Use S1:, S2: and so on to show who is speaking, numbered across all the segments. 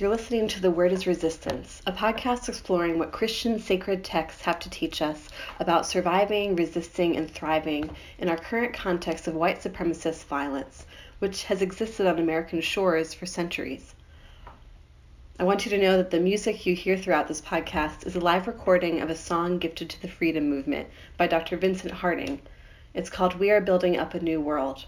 S1: You're listening to The Word is Resistance, a podcast exploring what Christian sacred texts have to teach us about surviving, resisting, and thriving in our current context of white supremacist violence, which has existed on American shores for centuries. I want you to know that the music you hear throughout this podcast is a live recording of a song gifted to the freedom movement by Dr. Vincent Harding. It's called We Are Building Up a New World.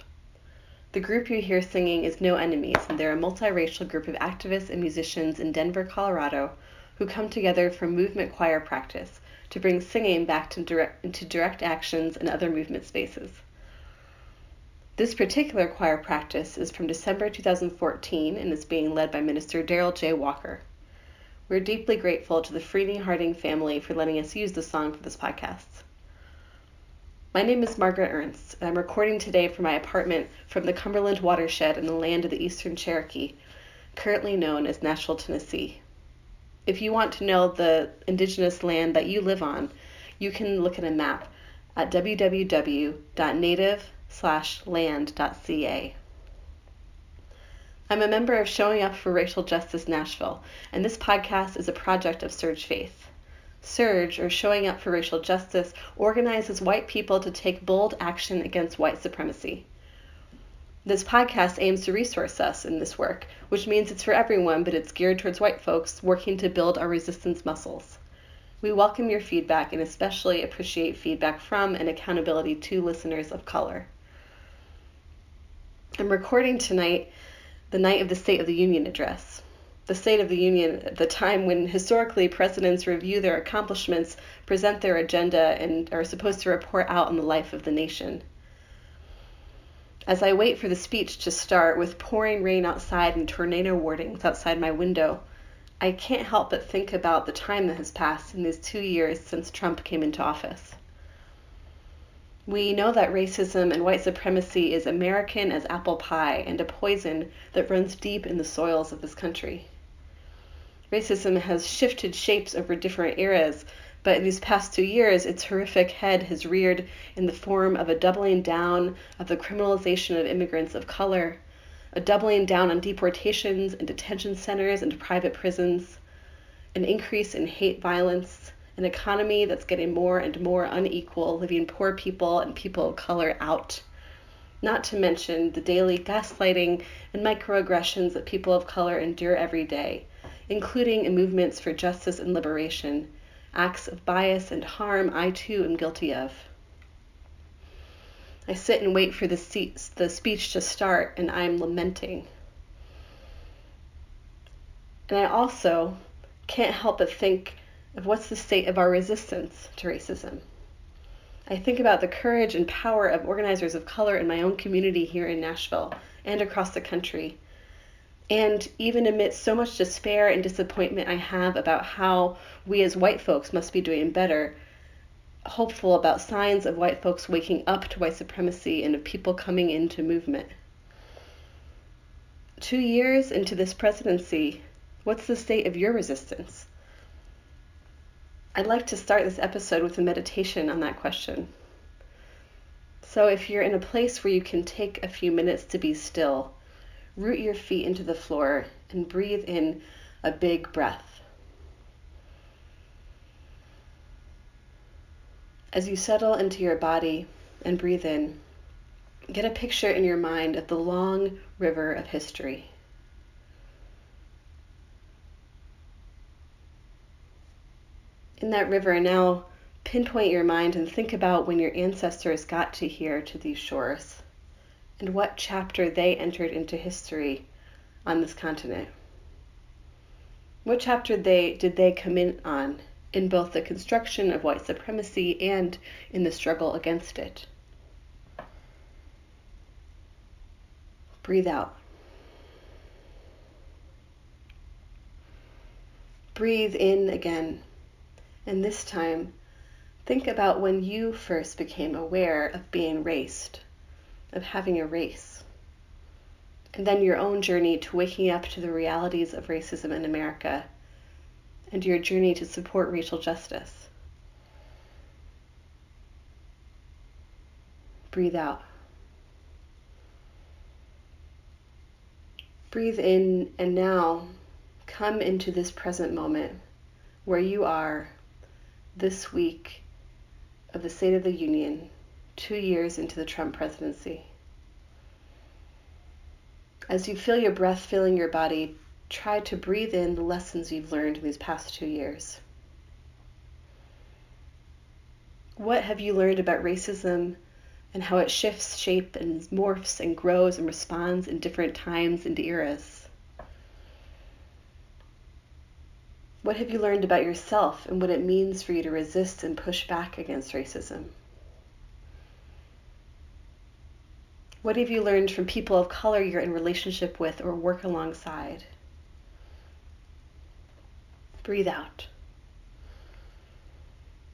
S1: The group you hear singing is No Enemies, and they're a multiracial group of activists and musicians in Denver, Colorado, who come together for movement choir practice to bring singing back to direct, into direct actions and other movement spaces. This particular choir practice is from December 2014 and is being led by Minister Daryl J. Walker. We're deeply grateful to the Freeney Harding family for letting us use the song for this podcast. My name is Margaret Ernst, and I'm recording today from my apartment from the Cumberland watershed in the land of the Eastern Cherokee, currently known as Nashville, Tennessee. If you want to know the indigenous land that you live on, you can look at a map at www.native/land.ca. I'm a member of Showing Up for Racial Justice Nashville, and this podcast is a project of SURJ Faith. SURJ, or Showing Up for Racial Justice, organizes white people to take bold action against white supremacy. This podcast aims to resource us in this work, which means it's for everyone, but it's geared towards white folks working to build our resistance muscles. We welcome your feedback and especially appreciate feedback from and accountability to listeners of color. I'm recording tonight the night of the State of the Union address the State of the Union at the time when historically presidents review their accomplishments, present their agenda, and are supposed to report out on the life of the nation. As I wait for the speech to start with pouring rain outside and tornado warnings outside my window, I can't help but think about the time that has passed in these two years since Trump came into office. We know that racism and white supremacy is American as apple pie and a poison that runs deep in the soils of this country racism has shifted shapes over different eras, but in these past two years, its horrific head has reared in the form of a doubling down of the criminalization of immigrants of color, a doubling down on deportations and detention centers and private prisons, an increase in hate violence, an economy that's getting more and more unequal, leaving poor people and people of color out. Not to mention the daily gaslighting and microaggressions that people of color endure every day including in movements for justice and liberation, acts of bias and harm I too am guilty of. I sit and wait for the, the speech to start, and I am lamenting. And I also can't help but think of what's the state of our resistance to racism. I think about the courage and power of organizers of color in my own community here in Nashville and across the country and even amidst so much despair and disappointment I have about how we as white folks must be doing better, hopeful about signs of white folks waking up to white supremacy and of people coming into movement. Two years into this presidency, what's the state of your resistance? I'd like to start this episode with a meditation on that question. So, if you're in a place where you can take a few minutes to be still, root your feet into the floor and breathe in a big breath. As you settle into your body and breathe in, get a picture in your mind of the long river of history. In that river, now pinpoint your mind and think about when your ancestors got to here to these shores and what chapter they entered into history on this continent. What chapter they did they come in on in both the construction of white supremacy and in the struggle against it? Breathe out. Breathe in again. And this time, think about when you first became aware of being raced of having a race. And then your own journey to waking up to the realities of racism in America and your journey to support racial justice. Breathe out. Breathe in, and now come into this present moment where you are this week of the State of the Union, two years into the Trump presidency. As you feel your breath filling your body, try to breathe in the lessons you've learned in these past two years. What have you learned about racism and how it shifts shape and morphs and grows and responds in different times and eras? What have you learned about yourself and what it means for you to resist and push back against racism? What have you learned from people of color you're in relationship with or work alongside? Breathe out.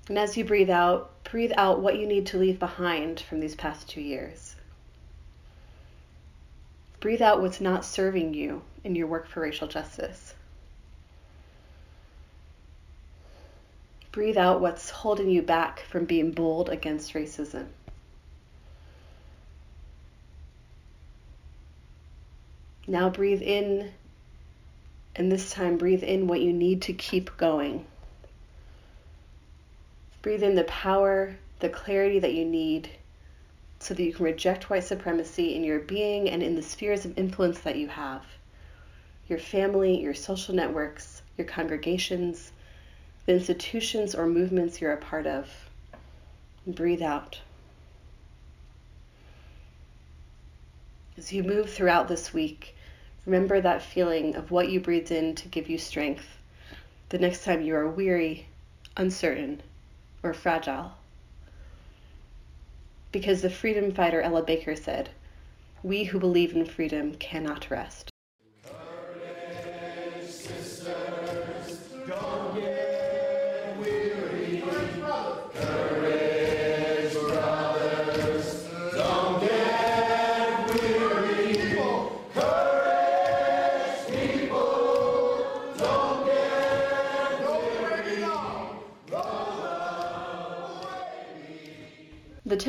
S1: And as you breathe out, breathe out what you need to leave behind from these past two years. Breathe out what's not serving you in your work for racial justice. Breathe out what's holding you back from being bold against racism. Now breathe in, and this time breathe in what you need to keep going. Breathe in the power, the clarity that you need so that you can reject white supremacy in your being and in the spheres of influence that you have your family, your social networks, your congregations, the institutions or movements you're a part of. breathe out. As you move throughout this week, remember that feeling of what you breathed in to give you strength the next time you are weary, uncertain, or fragile. Because the freedom fighter Ella Baker said, We who believe in freedom cannot rest.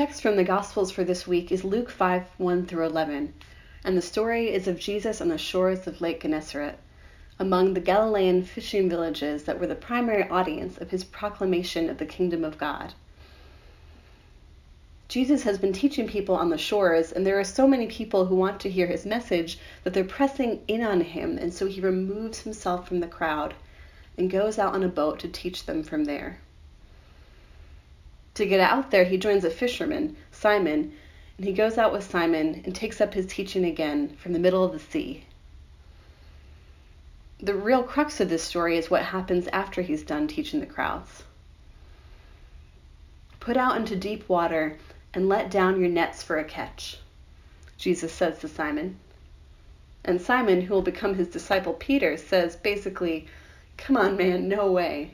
S1: Text from the Gospels for this week is Luke 5 1 through 11, and the story is of Jesus on the shores of Lake Gennesaret, among the Galilean fishing villages that were the primary audience of his proclamation of the kingdom of God. Jesus has been teaching people on the shores, and there are so many people who want to hear his message that they're pressing in on him, and so he removes himself from the crowd and goes out on a boat to teach them from there. To get out there, he joins a fisherman, Simon, and he goes out with Simon and takes up his teaching again from the middle of the sea. The real crux of this story is what happens after he's done teaching the crowds. Put out into deep water and let down your nets for a catch, Jesus says to Simon. And Simon, who will become his disciple Peter, says basically, Come on, man, no way.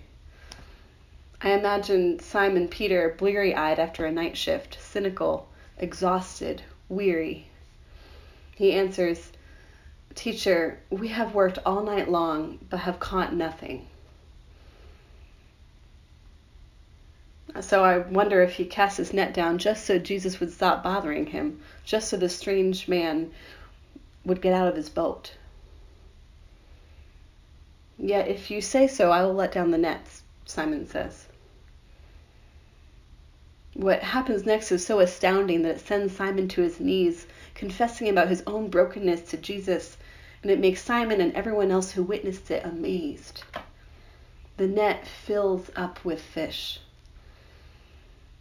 S1: I imagine Simon Peter bleary eyed after a night shift, cynical, exhausted, weary. He answers, Teacher, we have worked all night long, but have caught nothing. So I wonder if he cast his net down just so Jesus would stop bothering him, just so the strange man would get out of his boat. Yet if you say so, I will let down the nets, Simon says. What happens next is so astounding that it sends Simon to his knees, confessing about his own brokenness to Jesus, and it makes Simon and everyone else who witnessed it amazed. The net fills up with fish.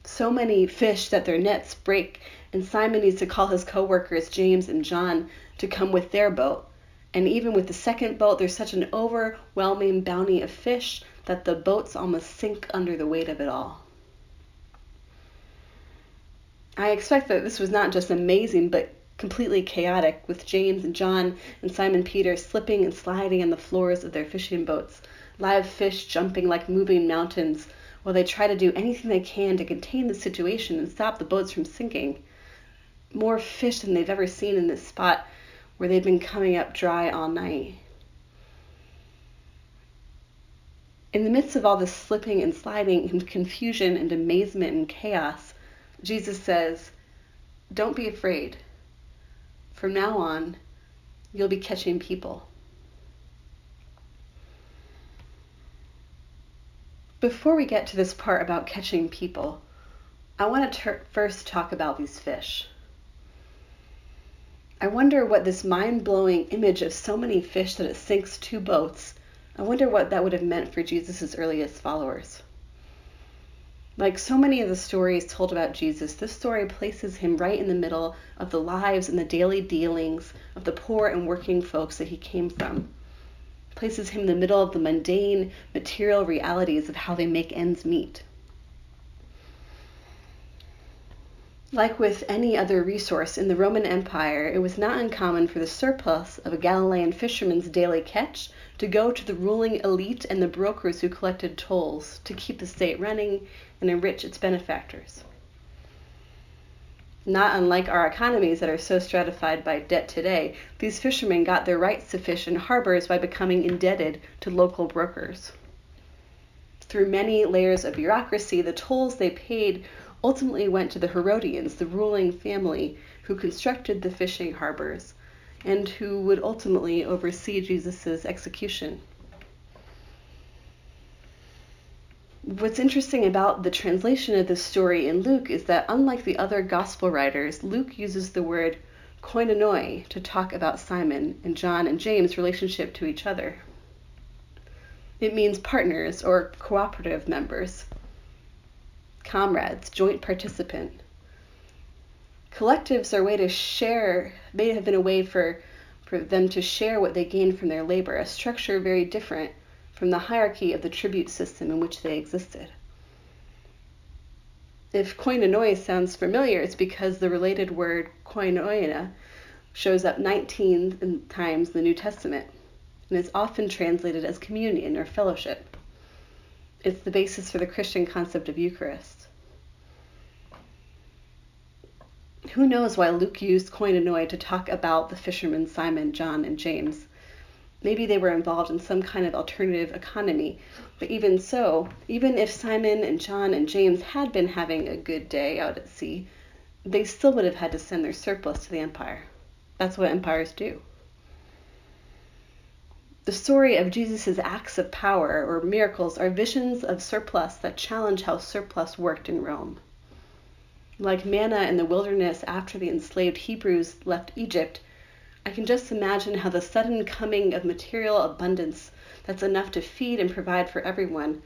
S1: So many fish that their nets break, and Simon needs to call his co-workers James and John to come with their boat. And even with the second boat, there's such an overwhelming bounty of fish that the boats almost sink under the weight of it all. I expect that this was not just amazing, but completely chaotic, with James and John and Simon Peter slipping and sliding on the floors of their fishing boats, live fish jumping like moving mountains, while they try to do anything they can to contain the situation and stop the boats from sinking. More fish than they've ever seen in this spot where they've been coming up dry all night. In the midst of all this slipping and sliding and confusion and amazement and chaos, Jesus says, Don't be afraid. From now on, you'll be catching people. Before we get to this part about catching people, I want to ter- first talk about these fish. I wonder what this mind blowing image of so many fish that it sinks two boats, I wonder what that would have meant for Jesus' earliest followers. Like so many of the stories told about Jesus, this story places him right in the middle of the lives and the daily dealings of the poor and working folks that he came from. It places him in the middle of the mundane material realities of how they make ends meet. Like with any other resource in the Roman Empire, it was not uncommon for the surplus of a Galilean fisherman's daily catch to go to the ruling elite and the brokers who collected tolls to keep the state running and enrich its benefactors. Not unlike our economies that are so stratified by debt today, these fishermen got their rights to fish in harbors by becoming indebted to local brokers. Through many layers of bureaucracy, the tolls they paid ultimately went to the Herodians, the ruling family who constructed the fishing harbors and who would ultimately oversee Jesus' execution. What's interesting about the translation of this story in Luke is that, unlike the other gospel writers, Luke uses the word koinonoi to talk about Simon and John and James' relationship to each other. It means partners or cooperative members comrades, joint participant. Collectives are a way to share, may have been a way for, for them to share what they gained from their labor, a structure very different from the hierarchy of the tribute system in which they existed. If koinonoi sounds familiar, it's because the related word koinonia shows up 19 times in the New Testament and is often translated as communion or fellowship. It's the basis for the Christian concept of Eucharist. Who knows why Luke used koinonoi to talk about the fishermen Simon, John, and James? Maybe they were involved in some kind of alternative economy. But even so, even if Simon and John and James had been having a good day out at sea, they still would have had to send their surplus to the empire. That's what empires do. The story of Jesus' acts of power or miracles are visions of surplus that challenge how surplus worked in Rome. Like manna in the wilderness after the enslaved Hebrews left Egypt, I can just imagine how the sudden coming of material abundance that's enough to feed and provide for everyone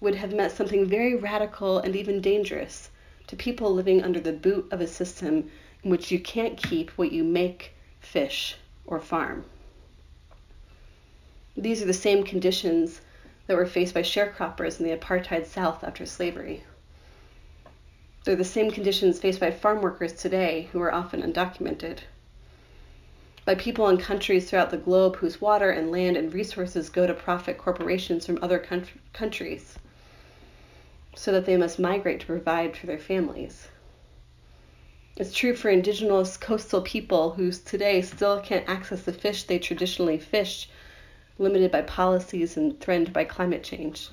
S1: would have meant something very radical and even dangerous to people living under the boot of a system in which you can't keep what you make, fish, or farm. These are the same conditions that were faced by sharecroppers in the apartheid South after slavery. They're the same conditions faced by farm workers today who are often undocumented. By people in countries throughout the globe whose water and land and resources go to profit corporations from other countries, so that they must migrate to provide for their families. It's true for indigenous coastal people who today still can't access the fish they traditionally fished limited by policies and threatened by climate change.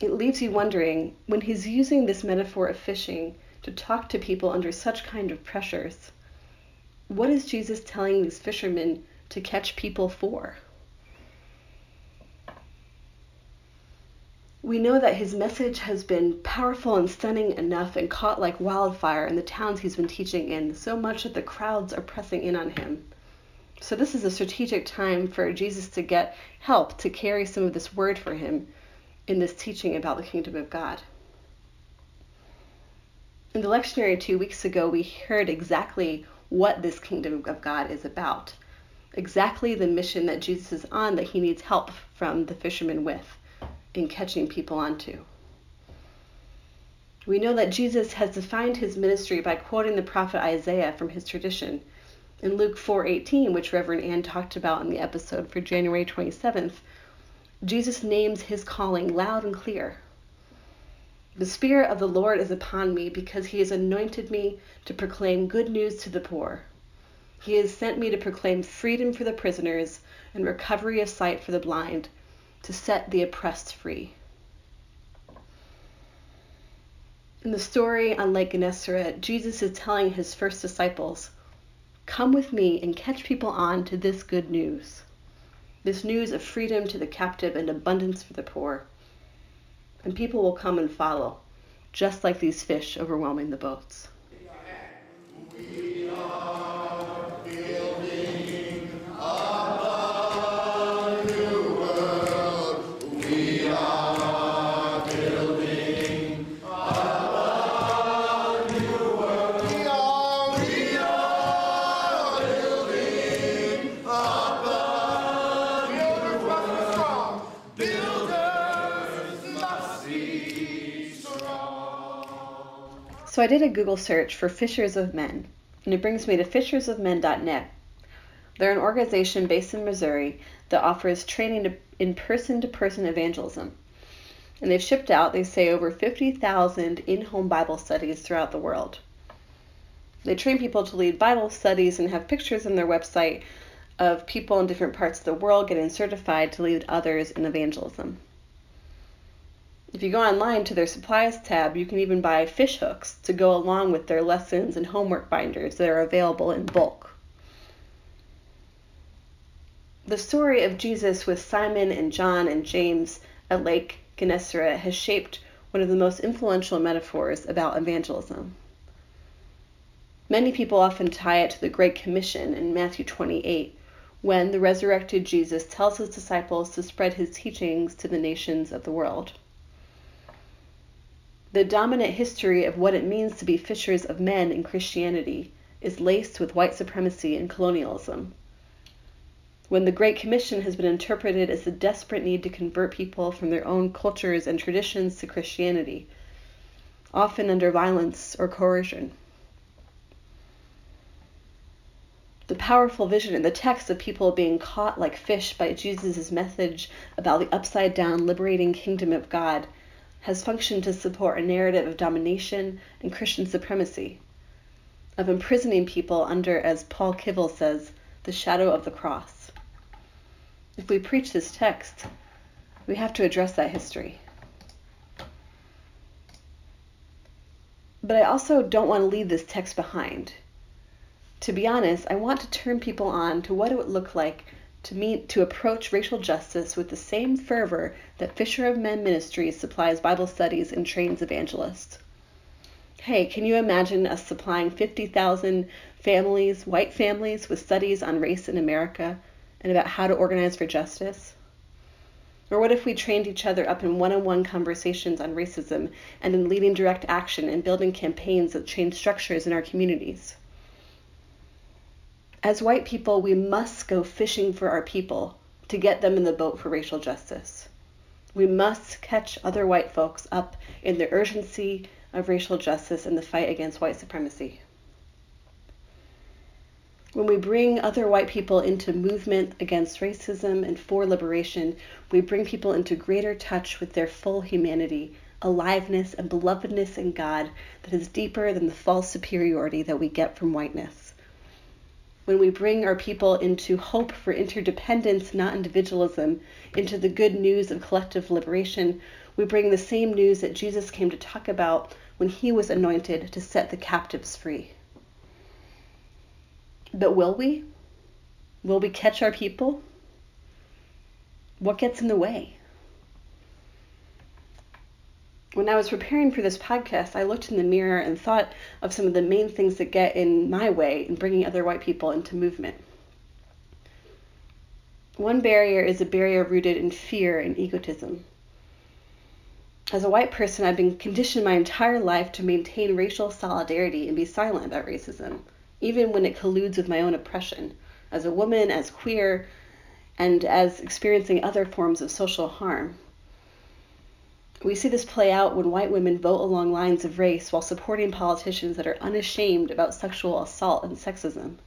S1: It leaves you wondering when he's using this metaphor of fishing to talk to people under such kind of pressures, what is Jesus telling these fishermen to catch people for? We know that his message has been powerful and stunning enough and caught like wildfire in the towns he's been teaching in, so much that the crowds are pressing in on him. So, this is a strategic time for Jesus to get help to carry some of this word for him in this teaching about the kingdom of God. In the lectionary two weeks ago, we heard exactly what this kingdom of God is about, exactly the mission that Jesus is on that he needs help from the fishermen with in catching people onto. We know that Jesus has defined his ministry by quoting the prophet Isaiah from his tradition in Luke 4:18, which Reverend Ann talked about in the episode for January 27th, Jesus names his calling loud and clear. The Spirit of the Lord is upon me because he has anointed me to proclaim good news to the poor. He has sent me to proclaim freedom for the prisoners and recovery of sight for the blind, to set the oppressed free. In the story on Lake Gennesaret, Jesus is telling his first disciples Come with me and catch people on to this good news. This news of freedom to the captive and abundance for the poor. and people will come and follow, just like these fish overwhelming the boats. So I did a Google search for Fishers of Men, and it brings me to fishersofmen.net. They're an organization based in Missouri that offers training in person to person evangelism. And they've shipped out, they say, over 50,000 in home Bible studies throughout the world. They train people to lead Bible studies and have pictures on their website of people in different parts of the world getting certified to lead others in evangelism. If you go online to their supplies tab, you can even buy fish hooks to go along with their lessons and homework binders that are available in bulk. The story of Jesus with Simon and John and James at Lake Gennesaret has shaped one of the most influential metaphors about evangelism. Many people often tie it to the Great Commission in Matthew 28, when the resurrected Jesus tells his disciples to spread his teachings to the nations of the world. The dominant history of what it means to be fishers of men in Christianity is laced with white supremacy and colonialism. When the Great Commission has been interpreted as the desperate need to convert people from their own cultures and traditions to Christianity, often under violence or coercion. The powerful vision in the text of people being caught like fish by Jesus' message about the upside down liberating kingdom of God has functioned to support a narrative of domination and Christian supremacy, of imprisoning people under, as Paul Kivel says, the shadow of the cross. If we preach this text, we have to address that history. But I also don't want to leave this text behind. To be honest, I want to turn people on to what it would look like to meet to approach racial justice with the same fervor that Fisher of Men Ministries supplies Bible studies and trains evangelists. Hey, can you imagine us supplying 50,000 families, white families, with studies on race in America and about how to organize for justice? Or what if we trained each other up in one on one conversations on racism and in leading direct action and building campaigns that change structures in our communities? As white people, we must go fishing for our people to get them in the boat for racial justice. We must catch other white folks up in the urgency of racial justice and the fight against white supremacy. When we bring other white people into movement against racism and for liberation, we bring people into greater touch with their full humanity, aliveness, and belovedness in God that is deeper than the false superiority that we get from whiteness when we bring our people into hope for interdependence, not individualism, into the good news of collective liberation, we bring the same news that Jesus came to talk about when he was anointed to set the captives free. But will we? Will we catch our people? What gets in the way? When I was preparing for this podcast, I looked in the mirror and thought of some of the main things that get in my way in bringing other white people into movement. One barrier is a barrier rooted in fear and egotism. As a white person, I've been conditioned my entire life to maintain racial solidarity and be silent about racism, even when it colludes with my own oppression, as a woman, as queer, and as experiencing other forms of social harm. We see this play out when white women vote along lines of race while supporting politicians that are unashamed about sexual assault and sexism.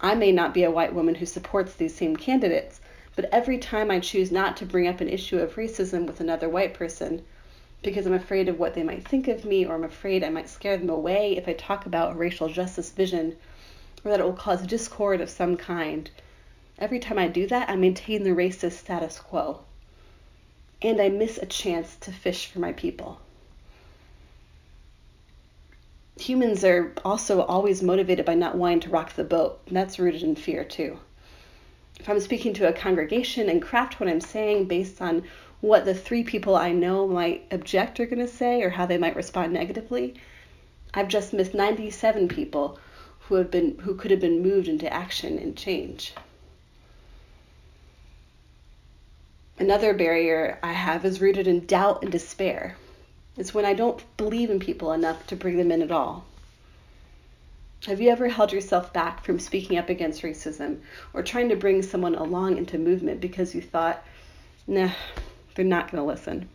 S1: I may not be a white woman who supports these same candidates, but every time I choose not to bring up an issue of racism with another white person, because I'm afraid of what they might think of me, or I'm afraid I might scare them away if I talk about a racial justice vision, or that it will cause discord of some kind, every time I do that, I maintain the racist status quo and I miss a chance to fish for my people. Humans are also always motivated by not wanting to rock the boat, and that's rooted in fear too. If I'm speaking to a congregation and craft what I'm saying based on what the three people I know might object are going to say or how they might respond negatively. I've just missed 97 people who have been who could have been moved into action and change. Another barrier I have is rooted in doubt and despair. It's when I don't believe in people enough to bring them in at all. Have you ever held yourself back from speaking up against racism or trying to bring someone along into movement because you thought, nah, they're not going to listen?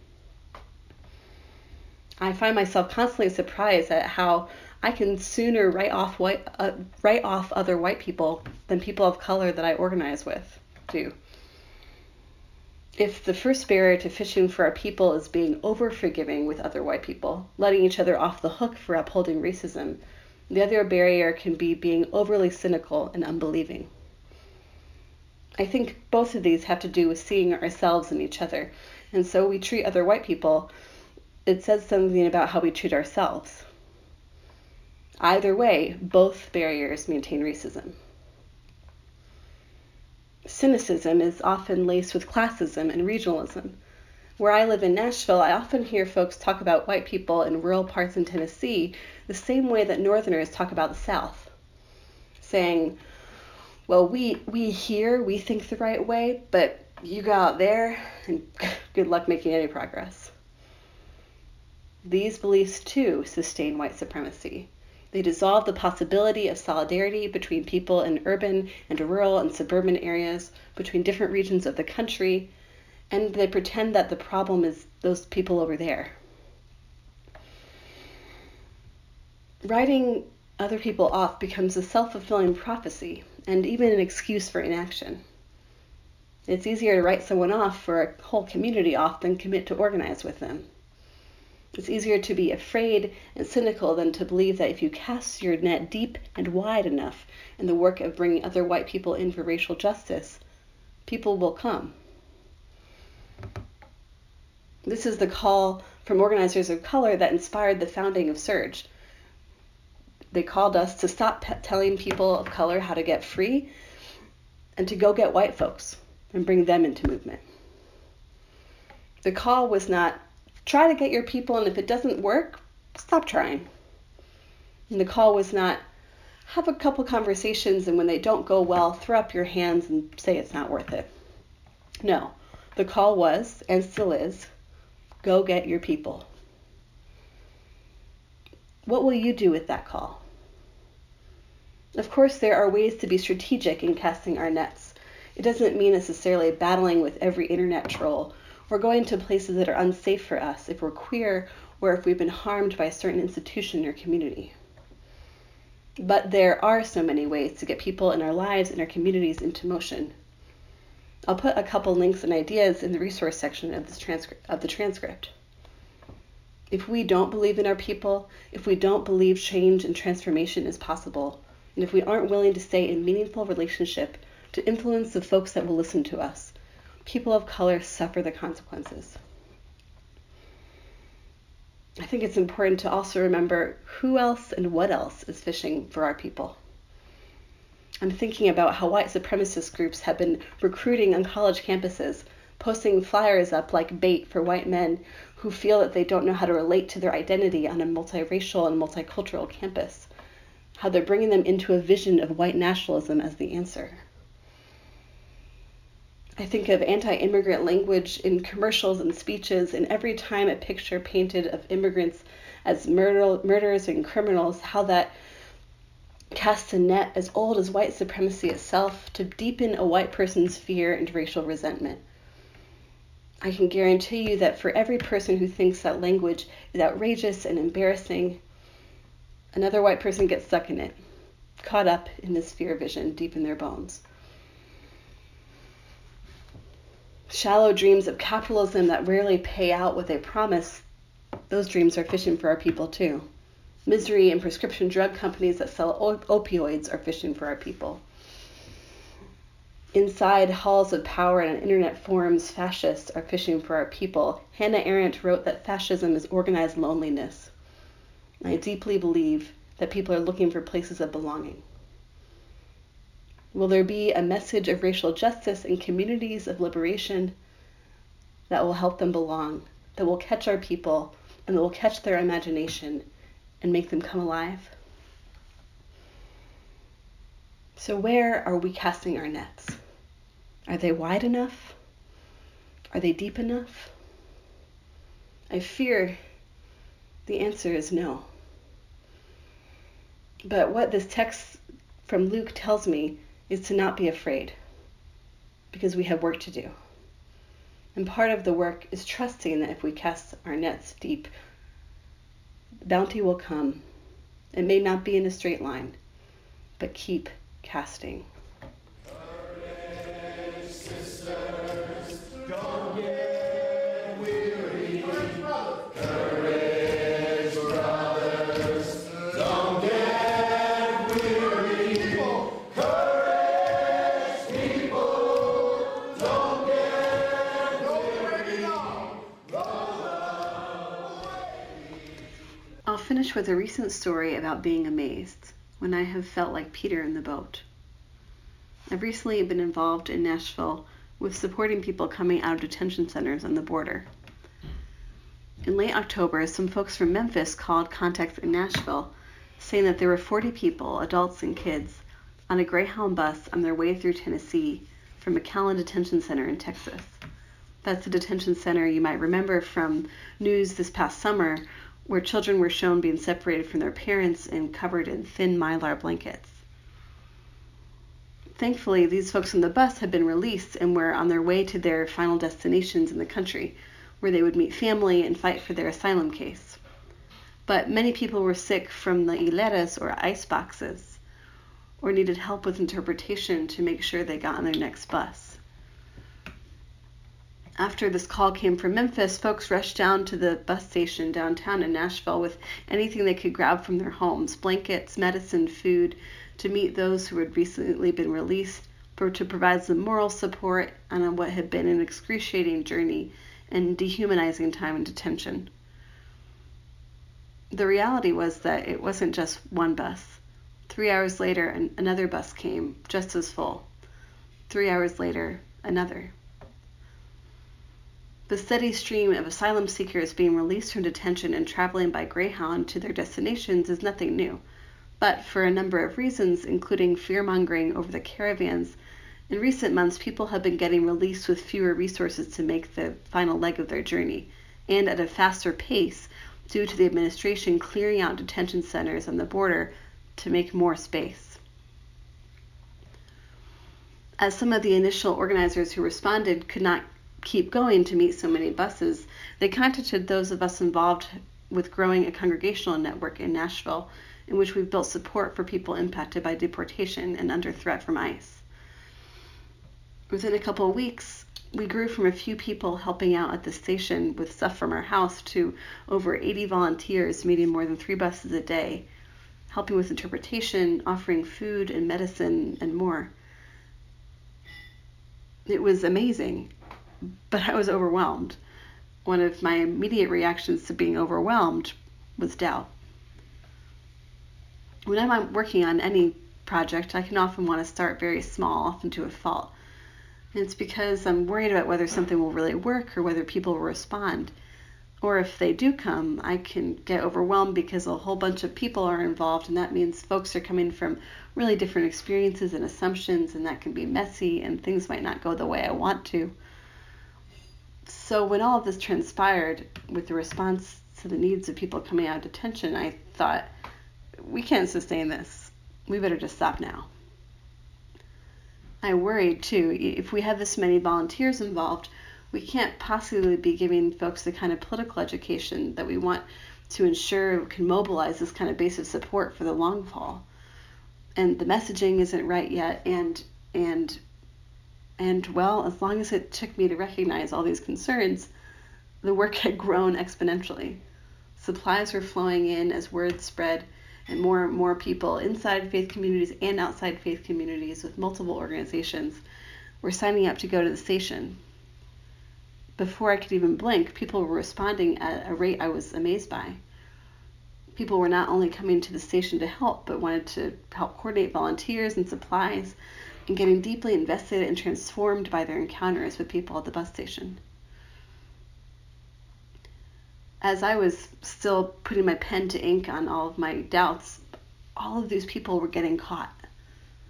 S1: I find myself constantly surprised at how I can sooner write off white, uh, write off other white people than people of color that I organize with do. If the first barrier to fishing for our people is being over forgiving with other white people, letting each other off the hook for upholding racism, the other barrier can be being overly cynical and unbelieving. I think both of these have to do with seeing ourselves in each other, and so we treat other white people. It says something about how we treat ourselves. Either way, both barriers maintain racism. Cynicism is often laced with classism and regionalism. Where I live in Nashville, I often hear folks talk about white people in rural parts in Tennessee the same way that Northerners talk about the South, saying, well, we, we here, we think the right way, but you go out there and good luck making any progress. These beliefs, too, sustain white supremacy. They dissolve the possibility of solidarity between people in urban and rural and suburban areas, between different regions of the country, and they pretend that the problem is those people over there. Writing other people off becomes a self fulfilling prophecy and even an excuse for inaction. It's easier to write someone off for a whole community off than commit to organize with them. It's easier to be afraid and cynical than to believe that if you cast your net deep and wide enough in the work of bringing other white people in for racial justice, people will come. This is the call from organizers of color that inspired the founding of SURJ. They called us to stop pe- telling people of color how to get free and to go get white folks and bring them into movement. The call was not Try to get your people, and if it doesn't work, stop trying. And the call was not have a couple conversations, and when they don't go well, throw up your hands and say it's not worth it. No, the call was, and still is, go get your people. What will you do with that call? Of course, there are ways to be strategic in casting our nets. It doesn't mean necessarily battling with every internet troll we're going to places that are unsafe for us if we're queer or if we've been harmed by a certain institution or community. But there are so many ways to get people in our lives and our communities into motion. I'll put a couple links and ideas in the resource section of, this transcript, of the transcript. If we don't believe in our people, if we don't believe change and transformation is possible, and if we aren't willing to stay in meaningful relationship to influence the folks that will listen to us, people of color suffer the consequences. I think it's important to also remember who else and what else is fishing for our people. I'm thinking about how white supremacist groups have been recruiting on college campuses, posting flyers up like bait for white men who feel that they don't know how to relate to their identity on a multiracial and multicultural campus, how they're bringing them into a vision of white nationalism as the answer. I think of anti immigrant language in commercials and speeches, and every time a picture painted of immigrants as murder- murderers and criminals, how that casts a net as old as white supremacy itself to deepen a white person's fear and racial resentment. I can guarantee you that for every person who thinks that language is outrageous and embarrassing, another white person gets stuck in it, caught up in this fear vision deep in their bones. Shallow dreams of capitalism that rarely pay out what they promise, those dreams are fishing for our people too. Misery and prescription drug companies that sell op- opioids are fishing for our people. Inside halls of power and internet forums, fascists are fishing for our people. Hannah Arendt wrote that fascism is organized loneliness. I deeply believe that people are looking for places of belonging. Will there be a message of racial justice in communities of liberation? that will help them belong, that will catch our people, and that will catch their imagination and make them come alive. So, where are we casting our nets? Are they wide enough? Are they deep enough? I fear the answer is no. But what this text from Luke tells me is to not be afraid because we have work to do. And part of the work is trusting that if we cast our nets deep, bounty will come. It may not be in a straight line, but keep casting. Recent story about being amazed when I have felt like Peter in the boat. I've recently been involved in Nashville with supporting people coming out of detention centers on the border. In late October, some folks from Memphis called contacts in Nashville saying that there were 40 people, adults and kids, on a Greyhound bus on their way through Tennessee from McAllen Detention Center in Texas. That's a detention center you might remember from news this past summer where children were shown being separated from their parents and covered in thin mylar blankets. Thankfully, these folks on the bus had been released and were on their way to their final destinations in the country, where they would meet family and fight for their asylum case. But many people were sick from the hieleras or ice boxes, or needed help with interpretation to make sure they got on their next bus. After this call came from Memphis, folks rushed down to the bus station downtown in Nashville with anything they could grab from their homes blankets, medicine, food to meet those who had recently been released, for to provide some moral support on what had been an excruciating journey and dehumanizing time in detention. The reality was that it wasn't just one bus. Three hours later, another bus came, just as full. Three hours later, another. The steady stream of asylum seekers being released from detention and traveling by Greyhound to their destinations is nothing new. But for a number of reasons, including fear mongering over the caravans, in recent months people have been getting released with fewer resources to make the final leg of their journey, and at a faster pace due to the administration clearing out detention centers on the border to make more space. As some of the initial organizers who responded could not keep going to meet so many buses, they contacted those of us involved with growing a congregational network in Nashville in which we've built support for people impacted by deportation and under threat from ICE. Within a couple of weeks, we grew from a few people helping out at the station with stuff from our house to over 80 volunteers meeting more than three buses a day, helping with interpretation, offering food and medicine, and more. It was amazing but I was overwhelmed. One of my immediate reactions to being overwhelmed was doubt. When I'm working on any project, I can often want to start very small, often to a fault. And it's because I'm worried about whether something will really work or whether people will respond. Or if they do come, I can get overwhelmed because a whole bunch of people are involved, and that means folks are coming from really different experiences and assumptions, and that can be messy, and things might not go the way I want to. So when all of this transpired with the response to the needs of people coming out of detention, I thought, we can't sustain this. We better just stop now. I worried too, if we have this many volunteers involved, we can't possibly be giving folks the kind of political education that we want to ensure can mobilize this kind of base of support for the long haul. And the messaging isn't right yet, and and and well, as long as it took me to recognize all these concerns, the work had grown exponentially. Supplies were flowing in as word spread, and more and more people inside faith communities and outside faith communities with multiple organizations were signing up to go to the station. Before I could even blink, people were responding at a rate I was amazed by. People were not only coming to the station to help, but wanted to help coordinate volunteers and supplies and getting deeply invested and transformed by their encounters with people at the bus station. as I was still putting my pen to ink on all of my doubts, all of these people were getting caught,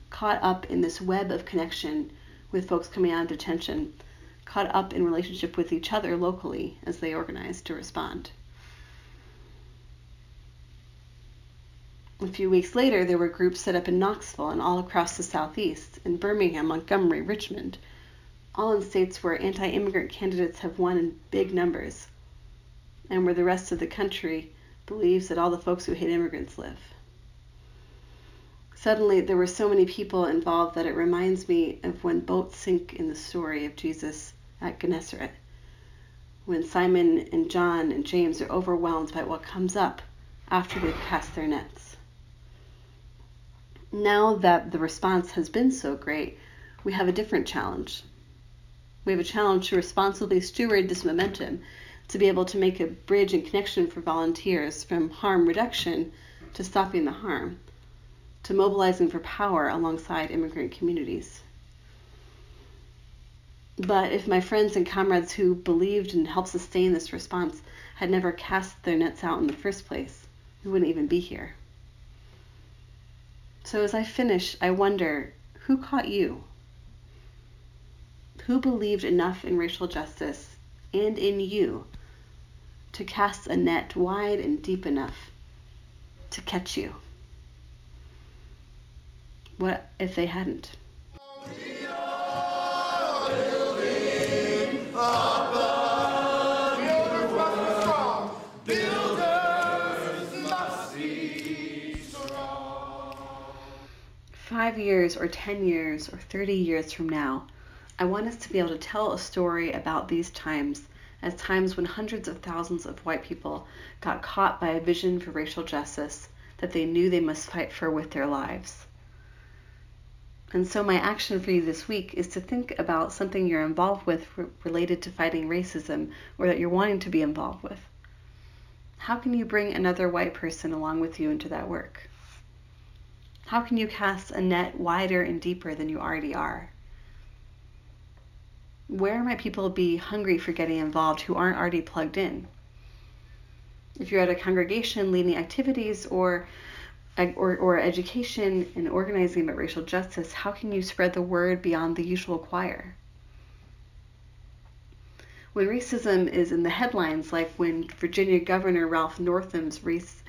S1: caught up in this web of connection with folks coming out of detention, caught up in relationship with each other locally as they organized to respond. A few weeks later, there were groups set up in Knoxville and all across the Southeast, in Birmingham, Montgomery, Richmond, all in states where anti immigrant candidates have won in big numbers, and where the rest of the country believes that all the folks who hate immigrants live. Suddenly, there were so many people involved that it reminds me of when boats sink in the story of Jesus at Gennesaret, when Simon and John and James are overwhelmed by what comes up after they've cast their nets now that the response has been so great, we have a different challenge. We have a challenge to responsibly steward this momentum, to be able to make a bridge and connection for volunteers from harm reduction to stopping the harm, to mobilizing for power alongside immigrant communities. But if my friends and comrades who believed and helped sustain this response had never cast their nets out in the first place, we wouldn't even be here. So as I finish, I wonder who caught you? Who believed enough in racial justice and in you to cast a net wide and deep enough to catch you? What if they hadn't? Five years or 10 years or 30 years from now, I want us to be able to tell a story about these times as times when hundreds of thousands of white people got caught by a vision for racial justice that they knew they must fight for with their lives. And so, my action for you this week is to think about something you're involved with related to fighting racism or that you're wanting to be involved with. How can you bring another white person along with you into that work? How can you cast a net wider and deeper than you already are? Where might people be hungry for getting involved who aren't already plugged in? If you're at a congregation leading activities or or, or education and organizing about racial justice, how can you spread the word beyond the usual choir? When racism is in the headlines, like when Virginia Governor Ralph Northam's race,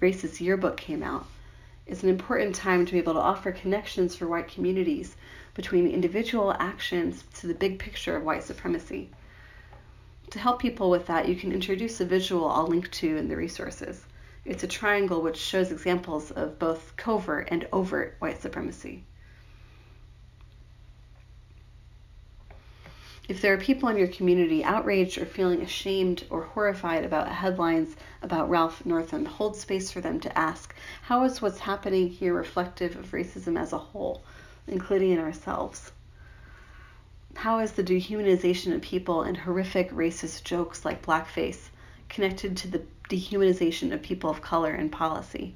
S1: racist yearbook came out, is an important time to be able to offer connections for white communities between individual actions to the big picture of white supremacy. To help people with that, you can introduce a visual I'll link to in the resources. It's a triangle which shows examples of both covert and overt white supremacy. If there are people in your community outraged or feeling ashamed or horrified about headlines about Ralph Northam, hold space for them to ask how is what's happening here reflective of racism as a whole, including in ourselves? How is the dehumanization of people and horrific racist jokes like blackface connected to the dehumanization of people of color in policy?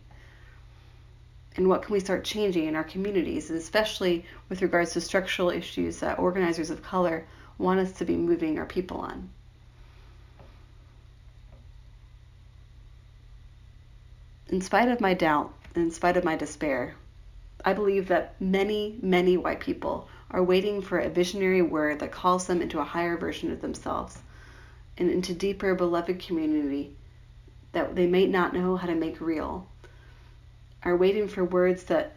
S1: and what can we start changing in our communities, especially with regards to structural issues that organizers of color want us to be moving our people on. In spite of my doubt, in spite of my despair, I believe that many, many white people are waiting for a visionary word that calls them into a higher version of themselves and into deeper beloved community that they may not know how to make real. Are waiting for words that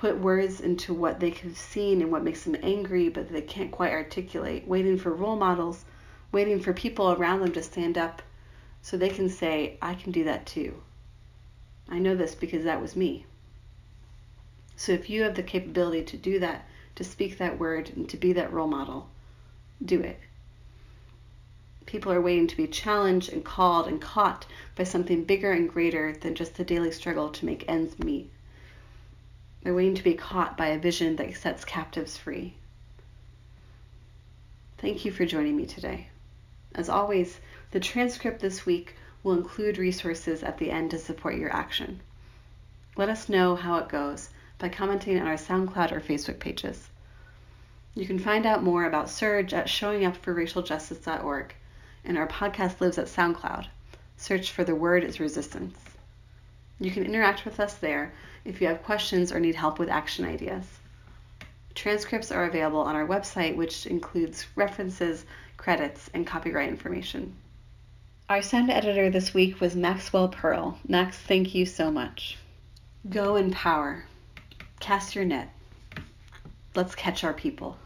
S1: put words into what they have seen and what makes them angry, but they can't quite articulate, waiting for role models, waiting for people around them to stand up so they can say, I can do that too. I know this because that was me. So if you have the capability to do that, to speak that word, and to be that role model, do it. People are waiting to be challenged and called and caught by something bigger and greater than just the daily struggle to make ends meet. They're waiting to be caught by a vision that sets captives free. Thank you for joining me today. As always, the transcript this week will include resources at the end to support your action. Let us know how it goes by commenting on our SoundCloud or Facebook pages. You can find out more about SURJ at showingupforracialjustice.org and our podcast lives at SoundCloud. Search for The Word is Resistance. You can interact with us there if you have questions or need help with action ideas. Transcripts are available on our website, which includes references, credits, and copyright information. Our sound editor this week was Maxwell Pearl. Max, thank you so much. Go in power. Cast your net. Let's catch our people.